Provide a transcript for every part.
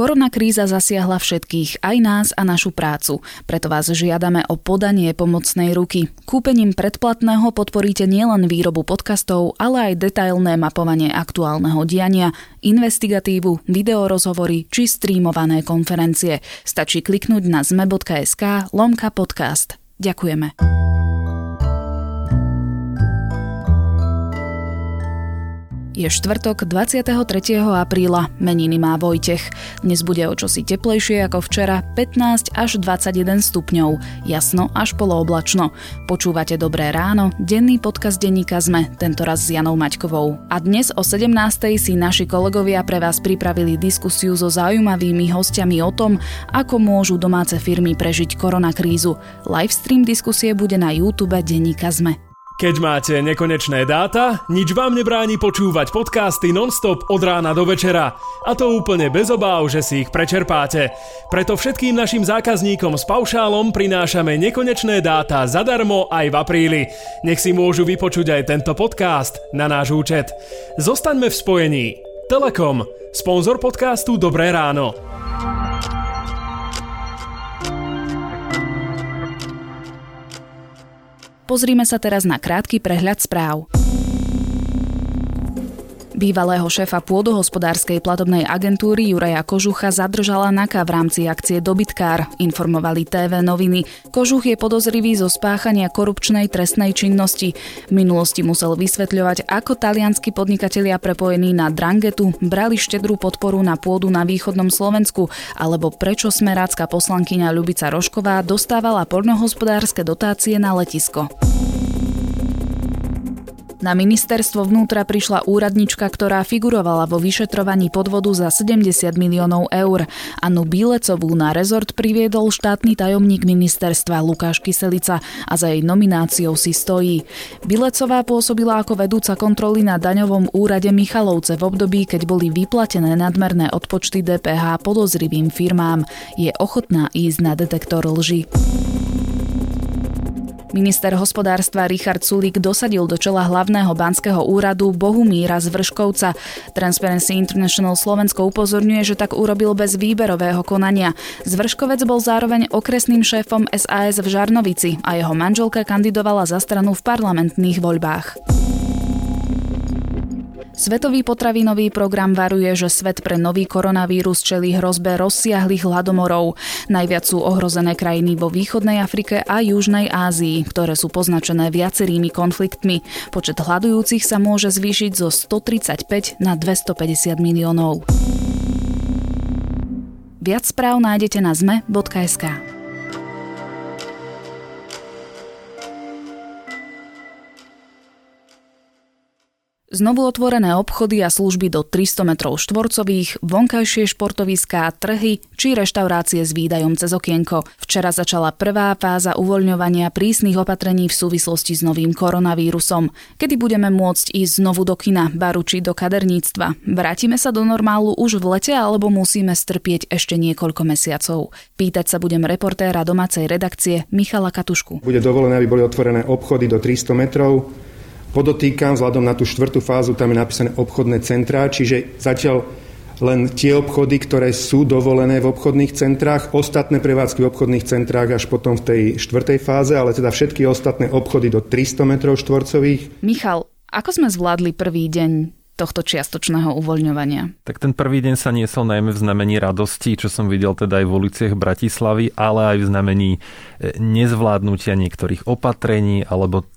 Koronakríza zasiahla všetkých, aj nás a našu prácu. Preto vás žiadame o podanie pomocnej ruky. Kúpením predplatného podporíte nielen výrobu podcastov, ale aj detailné mapovanie aktuálneho diania, investigatívu, videorozhovory či streamované konferencie. Stačí kliknúť na zme.sk lomka podcast. Ďakujeme. Je štvrtok 23. apríla, meniny má Vojtech. Dnes bude o čosi teplejšie ako včera, 15 až 21 stupňov, jasno až polooblačno. Počúvate Dobré ráno, denný podcast denníka ZME, tento raz s Janou Maťkovou. A dnes o 17. si naši kolegovia pre vás pripravili diskusiu so zaujímavými hostiami o tom, ako môžu domáce firmy prežiť koronakrízu. Livestream diskusie bude na YouTube denníka ZME. Keď máte nekonečné dáta, nič vám nebráni počúvať podcasty nonstop od rána do večera. A to úplne bez obáv, že si ich prečerpáte. Preto všetkým našim zákazníkom s paušálom prinášame nekonečné dáta zadarmo aj v apríli. Nech si môžu vypočuť aj tento podcast na náš účet. Zostaňme v spojení. Telekom, sponzor podcastu Dobré ráno. Pozrime sa teraz na krátky prehľad správ. Bývalého šéfa pôdohospodárskej platobnej agentúry Juraja Kožucha zadržala NAKA v rámci akcie Dobytkár, informovali TV noviny. Kožuch je podozrivý zo spáchania korupčnej trestnej činnosti. V minulosti musel vysvetľovať, ako talianskí podnikatelia prepojení na Drangetu brali štedrú podporu na pôdu na východnom Slovensku, alebo prečo smerácka poslankyňa Ľubica Rošková dostávala pornohospodárske dotácie na letisko. Na ministerstvo vnútra prišla úradnička, ktorá figurovala vo vyšetrovaní podvodu za 70 miliónov eur. Anu Bílecovú na rezort priviedol štátny tajomník ministerstva Lukáš Kyselica a za jej nomináciou si stojí. Bilecová pôsobila ako vedúca kontroly na daňovom úrade Michalovce v období, keď boli vyplatené nadmerné odpočty DPH podozrivým firmám. Je ochotná ísť na detektor lži. Minister hospodárstva Richard Sulík dosadil do čela hlavného banského úradu Bohumíra z Vrškovca. Transparency International Slovensko upozorňuje, že tak urobil bez výberového konania. Zvrškovec bol zároveň okresným šéfom SAS v Žarnovici a jeho manželka kandidovala za stranu v parlamentných voľbách. Svetový potravinový program varuje, že svet pre nový koronavírus čelí hrozbe rozsiahlých hladomorov. Najviac sú ohrozené krajiny vo východnej Afrike a južnej Ázii, ktoré sú poznačené viacerými konfliktmi. Počet hľadujúcich sa môže zvýšiť zo 135 na 250 miliónov. Viac správ nájdete na zme.sk. Znovu otvorené obchody a služby do 300 metrov štvorcových, vonkajšie športoviská, trhy či reštaurácie s výdajom cez okienko. Včera začala prvá fáza uvoľňovania prísnych opatrení v súvislosti s novým koronavírusom. Kedy budeme môcť ísť znovu do kina, baru či do kaderníctva? Vrátime sa do normálu už v lete alebo musíme strpieť ešte niekoľko mesiacov? Pýtať sa budem reportéra domácej redakcie Michala Katušku. Bude dovolené, aby boli otvorené obchody do 300 metrov Podotýkam, vzhľadom na tú štvrtú fázu, tam je napísané obchodné centrá, čiže zatiaľ len tie obchody, ktoré sú dovolené v obchodných centrách, ostatné prevádzky v obchodných centrách až potom v tej štvrtej fáze, ale teda všetky ostatné obchody do 300 metrov štvorcových. Michal, ako sme zvládli prvý deň tohto čiastočného uvoľňovania? Tak ten prvý deň sa niesol najmä v znamení radosti, čo som videl teda aj v uliciach Bratislavy, ale aj v znamení e, nezvládnutia niektorých opatrení alebo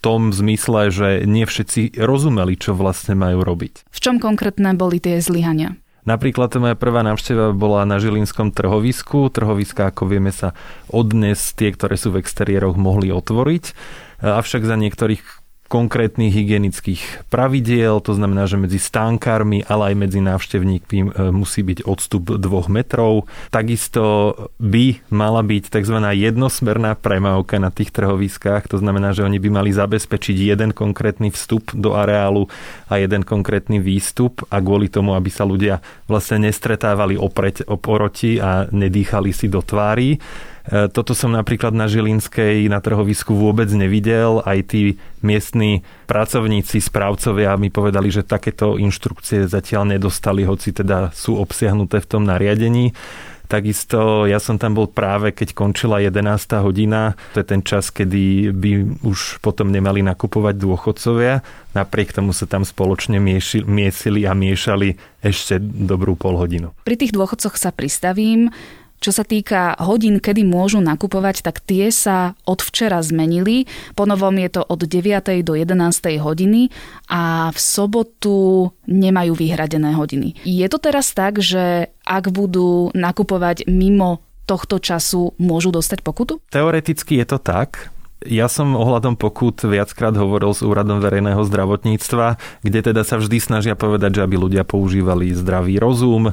tom zmysle, že nie všetci rozumeli, čo vlastne majú robiť. V čom konkrétne boli tie zlyhania? Napríklad moja prvá návšteva bola na Žilinskom trhovisku. Trhoviska, ako vieme, sa odnes tie, ktoré sú v exteriéroch, mohli otvoriť. Avšak za niektorých konkrétnych hygienických pravidiel, to znamená, že medzi stánkármi, ale aj medzi návštevníkmi e, musí byť odstup dvoch metrov. Takisto by mala byť tzv. jednosmerná premávka na tých trhoviskách, to znamená, že oni by mali zabezpečiť jeden konkrétny vstup do areálu a jeden konkrétny výstup a kvôli tomu, aby sa ľudia vlastne nestretávali opreť, oporoti a nedýchali si do tvári. Toto som napríklad na Žilinskej na trhovisku vôbec nevidel. Aj tí miestni pracovníci, správcovia mi povedali, že takéto inštrukcie zatiaľ nedostali, hoci teda sú obsiahnuté v tom nariadení. Takisto ja som tam bol práve, keď končila 11. hodina. To je ten čas, kedy by už potom nemali nakupovať dôchodcovia. Napriek tomu sa tam spoločne miesili a miešali ešte dobrú pol hodinu. Pri tých dôchodcoch sa pristavím. Čo sa týka hodín, kedy môžu nakupovať, tak tie sa od včera zmenili. Ponovom je to od 9. do 11. hodiny a v sobotu nemajú vyhradené hodiny. Je to teraz tak, že ak budú nakupovať mimo tohto času, môžu dostať pokutu? Teoreticky je to tak, ja som ohľadom pokut viackrát hovoril s úradom verejného zdravotníctva, kde teda sa vždy snažia povedať, že aby ľudia používali zdravý rozum, e,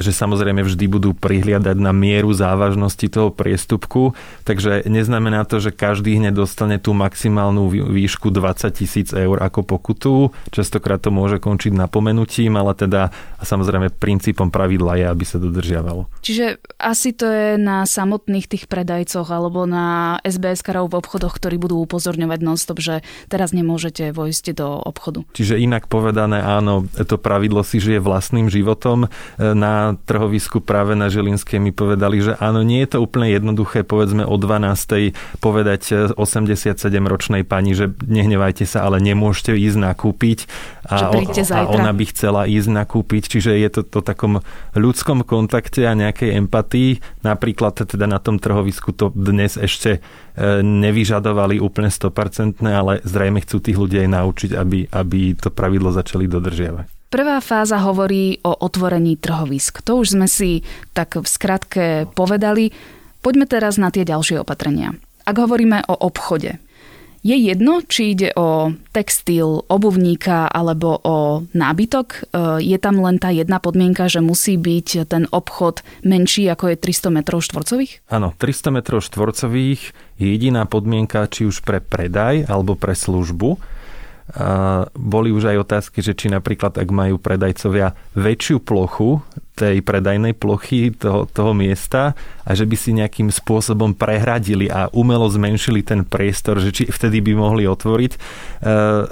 že samozrejme vždy budú prihliadať na mieru závažnosti toho priestupku, takže neznamená to, že každý hneď dostane tú maximálnu výšku 20 tisíc eur ako pokutu. Častokrát to môže končiť napomenutím, ale teda samozrejme princípom pravidla je, aby sa dodržiavalo. Čiže asi to je na samotných tých predajcoch alebo na SBS-karov v obchodoch, ktorí budú upozorňovať nonstop, že teraz nemôžete vojsť do obchodu. Čiže inak povedané, áno, to pravidlo si žije vlastným životom. Na trhovisku práve na Žilinskej mi povedali, že áno, nie je to úplne jednoduché, povedzme o 12. povedať 87-ročnej pani, že nehnevajte sa, ale nemôžete ísť nakúpiť a, a ona by chcela ísť nakúpiť. Čiže je to to takom ľudskom kontakte a nejakej empatii. Napríklad teda na tom trhovisku to dnes ešte e, nevyžadovali úplne 100%, ale zrejme chcú tých ľudí aj naučiť, aby, aby to pravidlo začali dodržiavať. Prvá fáza hovorí o otvorení trhovisk. To už sme si tak v skratke povedali. Poďme teraz na tie ďalšie opatrenia. Ak hovoríme o obchode, je jedno, či ide o textil, obuvníka alebo o nábytok. E, je tam len tá jedna podmienka, že musí byť ten obchod menší ako je 300 metrov štvorcových? Áno, 300 metrov štvorcových je jediná podmienka či už pre predaj alebo pre službu. A boli už aj otázky, že či napríklad ak majú predajcovia väčšiu plochu tej predajnej plochy toho, toho miesta a že by si nejakým spôsobom prehradili a umelo zmenšili ten priestor, že či vtedy by mohli otvoriť. E,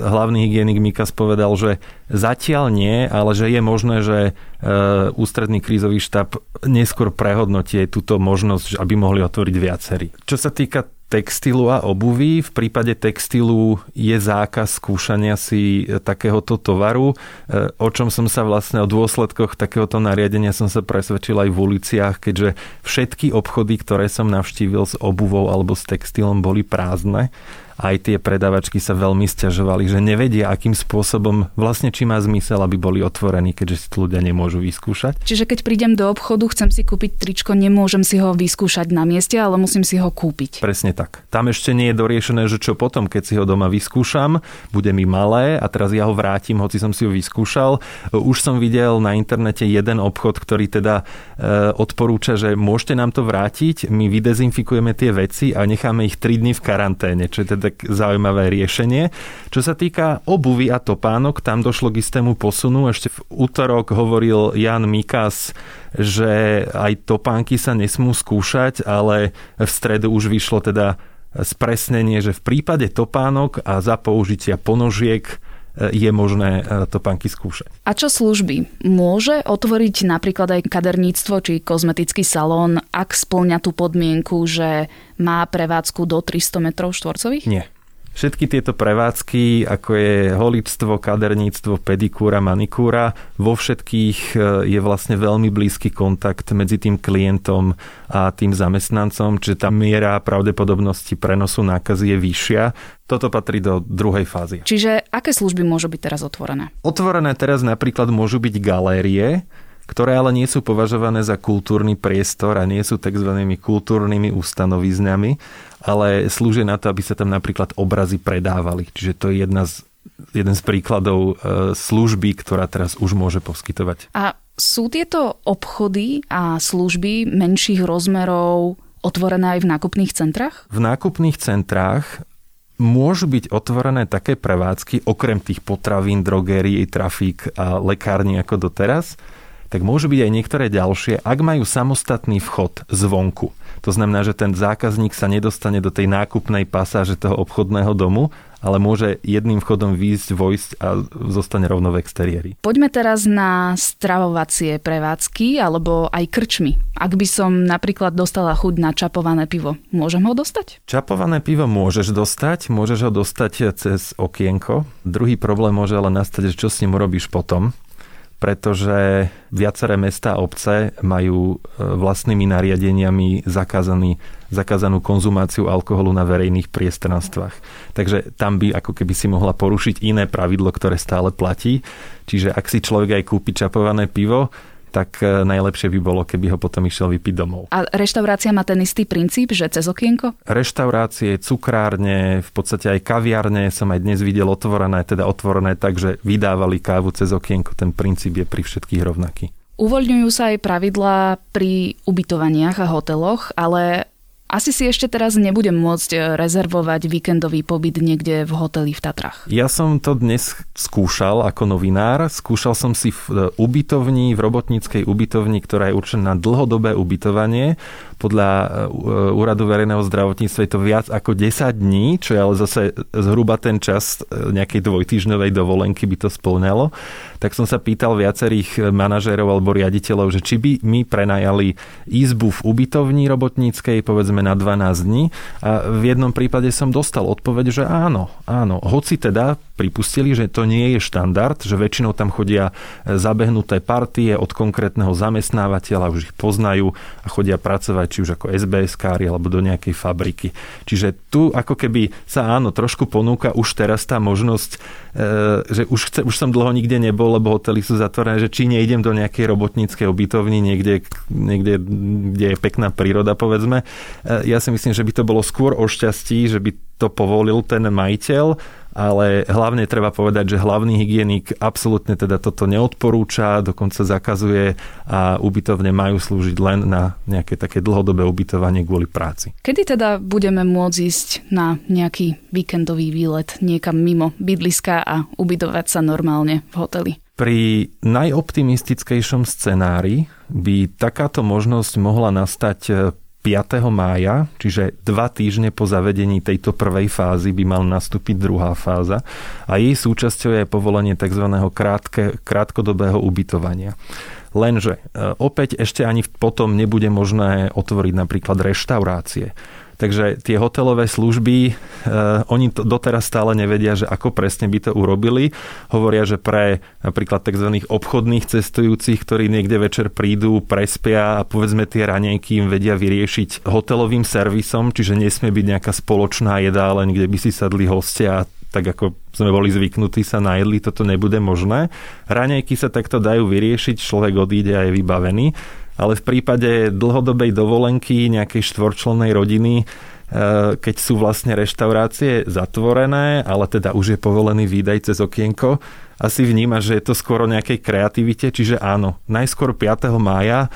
hlavný hygienik Mikas povedal, že zatiaľ nie, ale že je možné, že e, ústredný krízový štáb neskôr prehodnotie túto možnosť, aby mohli otvoriť viacerí. Čo sa týka textilu a obuvy. V prípade textilu je zákaz skúšania si takéhoto tovaru, e, o čom som sa vlastne o dôsledkoch takéhoto nariadenia som sa presvedčil aj v uliciach, keďže všetky obchody, ktoré som navštívil s obuvou alebo s textilom, boli prázdne aj tie predavačky sa veľmi stiažovali, že nevedia, akým spôsobom vlastne či má zmysel, aby boli otvorení, keďže si ľudia nemôžu vyskúšať. Čiže keď prídem do obchodu, chcem si kúpiť tričko, nemôžem si ho vyskúšať na mieste, ale musím si ho kúpiť. Presne tak. Tam ešte nie je doriešené, že čo potom, keď si ho doma vyskúšam, bude mi malé a teraz ja ho vrátim, hoci som si ho vyskúšal. Už som videl na internete jeden obchod, ktorý teda e, odporúča, že môžete nám to vrátiť, my vydezinfikujeme tie veci a necháme ich 3 dní v karanténe, čo je teda tak zaujímavé riešenie. Čo sa týka obuvy a topánok, tam došlo k istému posunu. Ešte v útorok hovoril Jan Mikas, že aj topánky sa nesmú skúšať, ale v stredu už vyšlo teda spresnenie, že v prípade topánok a za použitia ponožiek je možné e, topánky skúšať. A čo služby? Môže otvoriť napríklad aj kaderníctvo či kozmetický salón, ak splňa tú podmienku, že má prevádzku do 300 metrov štvorcových? Nie. Všetky tieto prevádzky, ako je holičstvo, kaderníctvo, pedikúra, manikúra, vo všetkých e, je vlastne veľmi blízky kontakt medzi tým klientom a tým zamestnancom, čiže tá miera pravdepodobnosti prenosu nákazy je vyššia. Toto patrí do druhej fázy. Čiže aké služby môžu byť teraz otvorené? Otvorené teraz napríklad môžu byť galérie, ktoré ale nie sú považované za kultúrny priestor a nie sú tzv. kultúrnymi ustanoviznami, ale slúžia na to, aby sa tam napríklad obrazy predávali. Čiže to je jedna z, jeden z príkladov e, služby, ktorá teraz už môže poskytovať. A sú tieto obchody a služby menších rozmerov otvorené aj v nákupných centrách? V nákupných centrách môžu byť otvorené také prevádzky, okrem tých potravín, drogérií, trafík a lekární ako doteraz, tak môžu byť aj niektoré ďalšie, ak majú samostatný vchod zvonku. To znamená, že ten zákazník sa nedostane do tej nákupnej pasáže toho obchodného domu, ale môže jedným vchodom výjsť, vojsť a zostane rovno v exteriéri. Poďme teraz na stravovacie prevádzky alebo aj krčmy. Ak by som napríklad dostala chuť na čapované pivo, môžem ho dostať? Čapované pivo môžeš dostať, môžeš ho dostať cez okienko. Druhý problém môže ale nastať, že čo s ním urobíš potom pretože viaceré mesta a obce majú e, vlastnými nariadeniami zakázaný, zakázanú konzumáciu alkoholu na verejných priestranstvách. Takže tam by ako keby si mohla porušiť iné pravidlo, ktoré stále platí. Čiže ak si človek aj kúpi čapované pivo, tak e, najlepšie by bolo, keby ho potom išiel vypiť domov. A reštaurácia má ten istý princíp, že cez okienko? Reštaurácie, cukrárne, v podstate aj kaviárne som aj dnes videl otvorené, teda otvorené tak, že vydávali kávu cez okienko. Ten princíp je pri všetkých rovnaký. Uvoľňujú sa aj pravidlá pri ubytovaniach a hoteloch, ale asi si ešte teraz nebudem môcť e, rezervovať víkendový pobyt niekde v hoteli v Tatrach. Ja som to dnes skúšal ako novinár. Skúšal som si v e, ubytovni, v robotníckej ubytovni, ktorá je určená na dlhodobé ubytovanie podľa e, Úradu verejného zdravotníctva je to viac ako 10 dní, čo je ale zase zhruba ten čas e, nejakej dvojtýždňovej dovolenky by to splňalo. Tak som sa pýtal viacerých manažérov alebo riaditeľov, že či by mi prenajali izbu v ubytovni robotníckej povedzme na 12 dní. A v jednom prípade som dostal odpoveď, že áno, áno. Hoci teda pripustili, že to nie je štandard, že väčšinou tam chodia zabehnuté partie od konkrétneho zamestnávateľa, už ich poznajú a chodia pracovať či už ako SBS-kári alebo do nejakej fabriky. Čiže tu ako keby sa áno, trošku ponúka už teraz tá možnosť, e, že už, chce, už som dlho nikde nebol, lebo hotely sú zatvorené, že či nejdem do nejakej robotníckej ubytovny niekde, niekde, kde je pekná príroda, povedzme. E, ja si myslím, že by to bolo skôr o šťastí, že by to povolil ten majiteľ, ale hlavne treba povedať, že hlavný hygienik absolútne teda toto neodporúča, dokonca zakazuje a ubytovne majú slúžiť len na nejaké také dlhodobé ubytovanie kvôli práci. Kedy teda budeme môcť ísť na nejaký víkendový výlet niekam mimo bydliska a ubytovať sa normálne v hoteli? Pri najoptimistickejšom scenári by takáto možnosť mohla nastať 5. mája, čiže dva týždne po zavedení tejto prvej fázy by mal nastúpiť druhá fáza a jej súčasťou je povolenie tzv. Krátke, krátkodobého ubytovania. Lenže e, opäť ešte ani potom nebude možné otvoriť napríklad reštaurácie. Takže tie hotelové služby, e, oni to doteraz stále nevedia, že ako presne by to urobili. Hovoria, že pre napríklad tzv. obchodných cestujúcich, ktorí niekde večer prídu, prespia a povedzme tie ranejky im vedia vyriešiť hotelovým servisom, čiže nesmie byť nejaká spoločná jedáleň, kde by si sadli hostia a tak ako sme boli zvyknutí sa najedli, toto nebude možné. Ranejky sa takto dajú vyriešiť, človek odíde a je vybavený ale v prípade dlhodobej dovolenky nejakej štvorčlennej rodiny e, keď sú vlastne reštaurácie zatvorené, ale teda už je povolený výdaj cez okienko, asi vníma, že je to skoro nejakej kreativite, čiže áno, najskôr 5. mája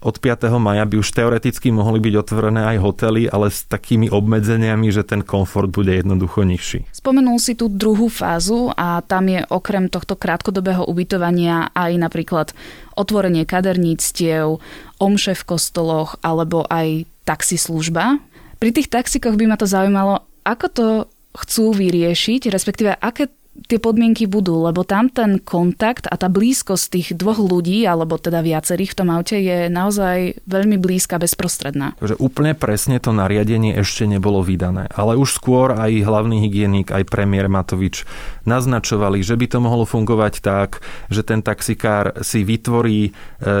od 5. maja by už teoreticky mohli byť otvorené aj hotely, ale s takými obmedzeniami, že ten komfort bude jednoducho nižší. Spomenul si tú druhú fázu a tam je okrem tohto krátkodobého ubytovania aj napríklad otvorenie kaderníctiev, omše v kostoloch alebo aj taxislužba. Pri tých taxikoch by ma to zaujímalo, ako to chcú vyriešiť, respektíve aké tie podmienky budú, lebo tam ten kontakt a tá blízkosť tých dvoch ľudí, alebo teda viacerých v tom aute je naozaj veľmi blízka, bezprostredná. Takže úplne presne to nariadenie ešte nebolo vydané, ale už skôr aj hlavný hygienik, aj premiér Matovič naznačovali, že by to mohlo fungovať tak, že ten taxikár si vytvorí e,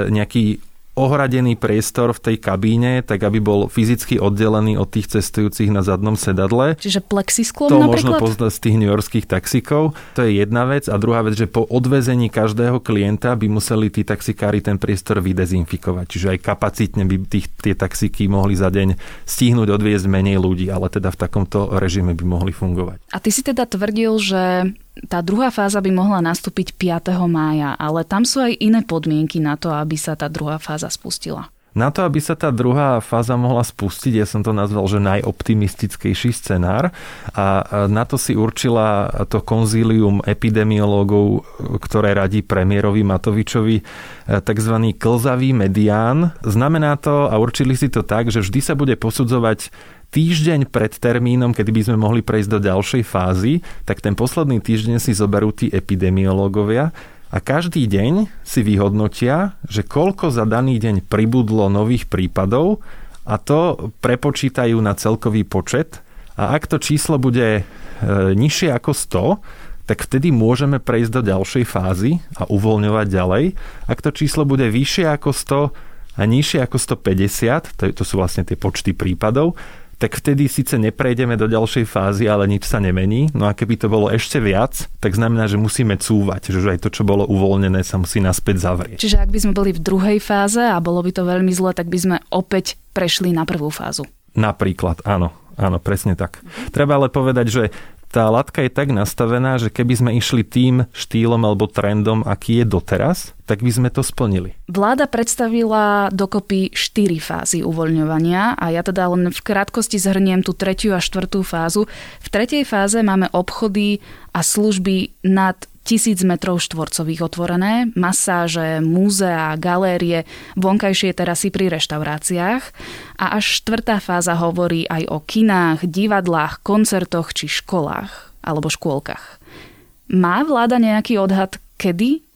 nejaký ohradený priestor v tej kabíne, tak aby bol fyzicky oddelený od tých cestujúcich na zadnom sedadle. Čiže plexisklom To napríklad? možno poznať z tých newyorských taxikov. To je jedna vec. A druhá vec, že po odvezení každého klienta by museli tí taxikári ten priestor vydezinfikovať. Čiže aj kapacitne by tých, tie taxiky mohli za deň stihnúť odviezť menej ľudí, ale teda v takomto režime by mohli fungovať. A ty si teda tvrdil, že tá druhá fáza by mohla nastúpiť 5. mája, ale tam sú aj iné podmienky na to, aby sa tá druhá fáza spustila. Na to, aby sa tá druhá fáza mohla spustiť, ja som to nazval, že najoptimistickejší scenár a na to si určila to konzílium epidemiológov, ktoré radí premiérovi Matovičovi e, tzv. klzavý medián. Znamená to, a určili si to tak, že vždy sa bude posudzovať týždeň pred termínom, kedy by sme mohli prejsť do ďalšej fázy, tak ten posledný týždeň si zoberú tí epidemiológovia a každý deň si vyhodnotia, že koľko za daný deň pribudlo nových prípadov a to prepočítajú na celkový počet a ak to číslo bude e, nižšie ako 100, tak vtedy môžeme prejsť do ďalšej fázy a uvoľňovať ďalej. Ak to číslo bude vyššie ako 100 a nižšie ako 150, to, to sú vlastne tie počty prípadov, tak vtedy síce neprejdeme do ďalšej fázy, ale nič sa nemení. No a keby to bolo ešte viac, tak znamená, že musíme cúvať, že aj to, čo bolo uvoľnené, sa musí naspäť zavrieť. Čiže ak by sme boli v druhej fáze a bolo by to veľmi zle, tak by sme opäť prešli na prvú fázu. Napríklad, áno. Áno, presne tak. Treba ale povedať, že tá latka je tak nastavená, že keby sme išli tým štýlom alebo trendom, aký je doteraz, tak by sme to splnili. Vláda predstavila dokopy štyri fázy uvoľňovania a ja teda len v krátkosti zhrniem tú tretiu a štvrtú fázu. V tretej fáze máme obchody a služby nad tisíc metrov štvorcových otvorené, masáže, múzea, galérie, vonkajšie terasy pri reštauráciách. A až štvrtá fáza hovorí aj o kinách, divadlách, koncertoch či školách alebo škôlkach. Má vláda nejaký odhad, kedy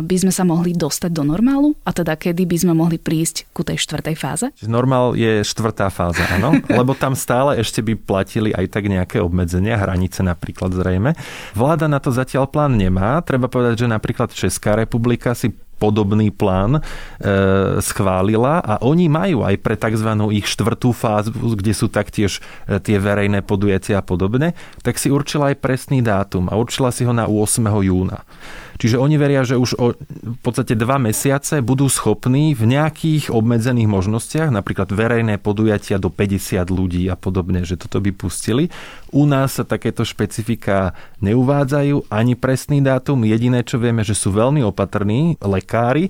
by sme sa mohli dostať do normálu? A teda kedy by sme mohli prísť ku tej štvrtej fáze? Normál je štvrtá fáza, áno. Lebo tam stále ešte by platili aj tak nejaké obmedzenia, hranice napríklad zrejme. Vláda na to zatiaľ plán nemá. Treba povedať, že napríklad Česká republika si podobný plán e, schválila a oni majú aj pre tzv. ich štvrtú fázu, kde sú taktiež e, tie verejné podujatia a podobne, tak si určila aj presný dátum a určila si ho na 8. júna. Čiže oni veria, že už o v podstate dva mesiace budú schopní v nejakých obmedzených možnostiach, napríklad verejné podujatia do 50 ľudí a podobne, že toto by pustili. U nás sa takéto špecifika neuvádzajú, ani presný dátum. Jediné, čo vieme, že sú veľmi opatrní lekári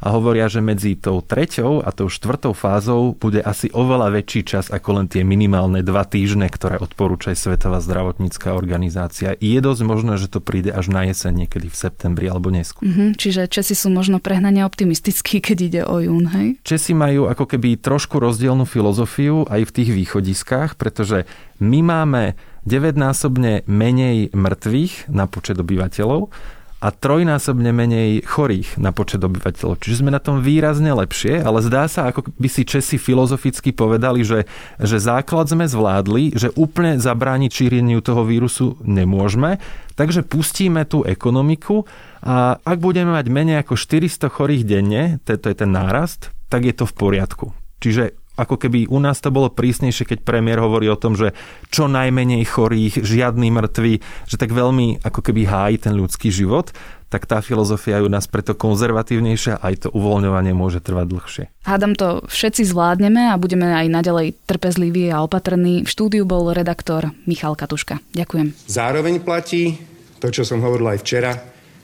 a hovoria, že medzi tou treťou a tou štvrtou fázou bude asi oveľa väčší čas ako len tie minimálne dva týždne, ktoré odporúča Svetová zdravotnícká organizácia. Je dosť možné, že to príde až na jeseň, niekedy v septembri alebo neskôr. Mm-hmm, čiže Česi sú možno prehnane optimistickí, keď ide o jún, hej? Česi majú ako keby trošku rozdielnú filozofiu aj v tých východiskách, pretože my máme 9-násobne menej mŕtvych na počet obyvateľov a trojnásobne menej chorých na počet obyvateľov. Čiže sme na tom výrazne lepšie, ale zdá sa, ako by si Česi filozoficky povedali, že, že základ sme zvládli, že úplne zabrániť šíreniu toho vírusu nemôžeme, takže pustíme tú ekonomiku a ak budeme mať menej ako 400 chorých denne, to je ten nárast, tak je to v poriadku. Čiže ako keby u nás to bolo prísnejšie, keď premiér hovorí o tom, že čo najmenej chorých, žiadny mŕtvy, že tak veľmi ako keby hájí ten ľudský život, tak tá filozofia je u nás preto konzervatívnejšia a aj to uvoľňovanie môže trvať dlhšie. Hádam to všetci zvládneme a budeme aj naďalej trpezliví a opatrní. V štúdiu bol redaktor Michal Katuška. Ďakujem. Zároveň platí to, čo som hovoril aj včera.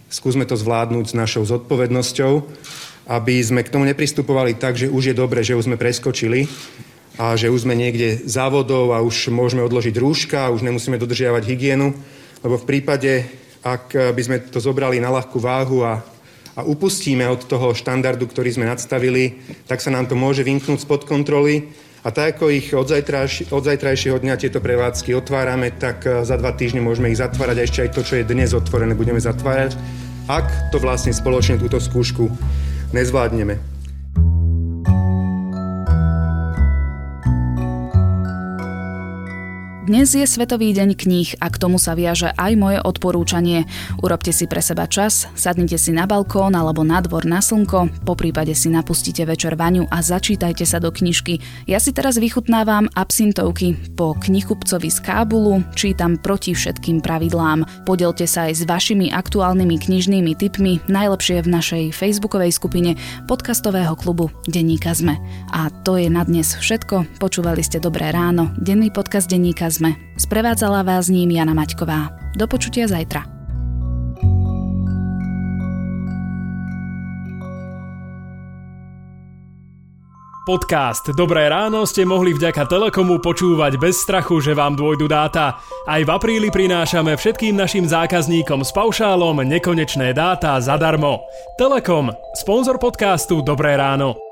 Skúsme to zvládnuť s našou zodpovednosťou aby sme k tomu nepristupovali tak, že už je dobre, že už sme preskočili a že už sme niekde závodov a už môžeme odložiť rúška už nemusíme dodržiavať hygienu, lebo v prípade, ak by sme to zobrali na ľahkú váhu a, a upustíme od toho štandardu, ktorý sme nadstavili, tak sa nám to môže vymknúť spod kontroly. A tak ako ich od, zajtrajši, od zajtrajšieho dňa tieto prevádzky otvárame, tak za dva týždne môžeme ich zatvárať a ešte aj to, čo je dnes otvorené, budeme zatvárať, ak to vlastne spoločne túto skúšku nezvládneme. Dnes je Svetový deň kníh a k tomu sa viaže aj moje odporúčanie. Urobte si pre seba čas, sadnite si na balkón alebo na dvor na slnko, po prípade si napustite večer vaňu a začítajte sa do knižky. Ja si teraz vychutnávam absintovky. Po knihkupcovi z Kábulu čítam proti všetkým pravidlám. Podelte sa aj s vašimi aktuálnymi knižnými tipmi, najlepšie v našej facebookovej skupine podcastového klubu Denníka Zme. A to je na dnes všetko. Počúvali ste Dobré ráno, denný podcast Denníka sme. Sprevádzala vás ním Jana Maťková. Do počutia zajtra. Podcast Dobré ráno ste mohli vďaka Telekomu počúvať bez strachu, že vám dôjdu dáta. Aj v apríli prinášame všetkým našim zákazníkom s paušálom nekonečné dáta zadarmo. Telekom, sponzor podcastu Dobré ráno.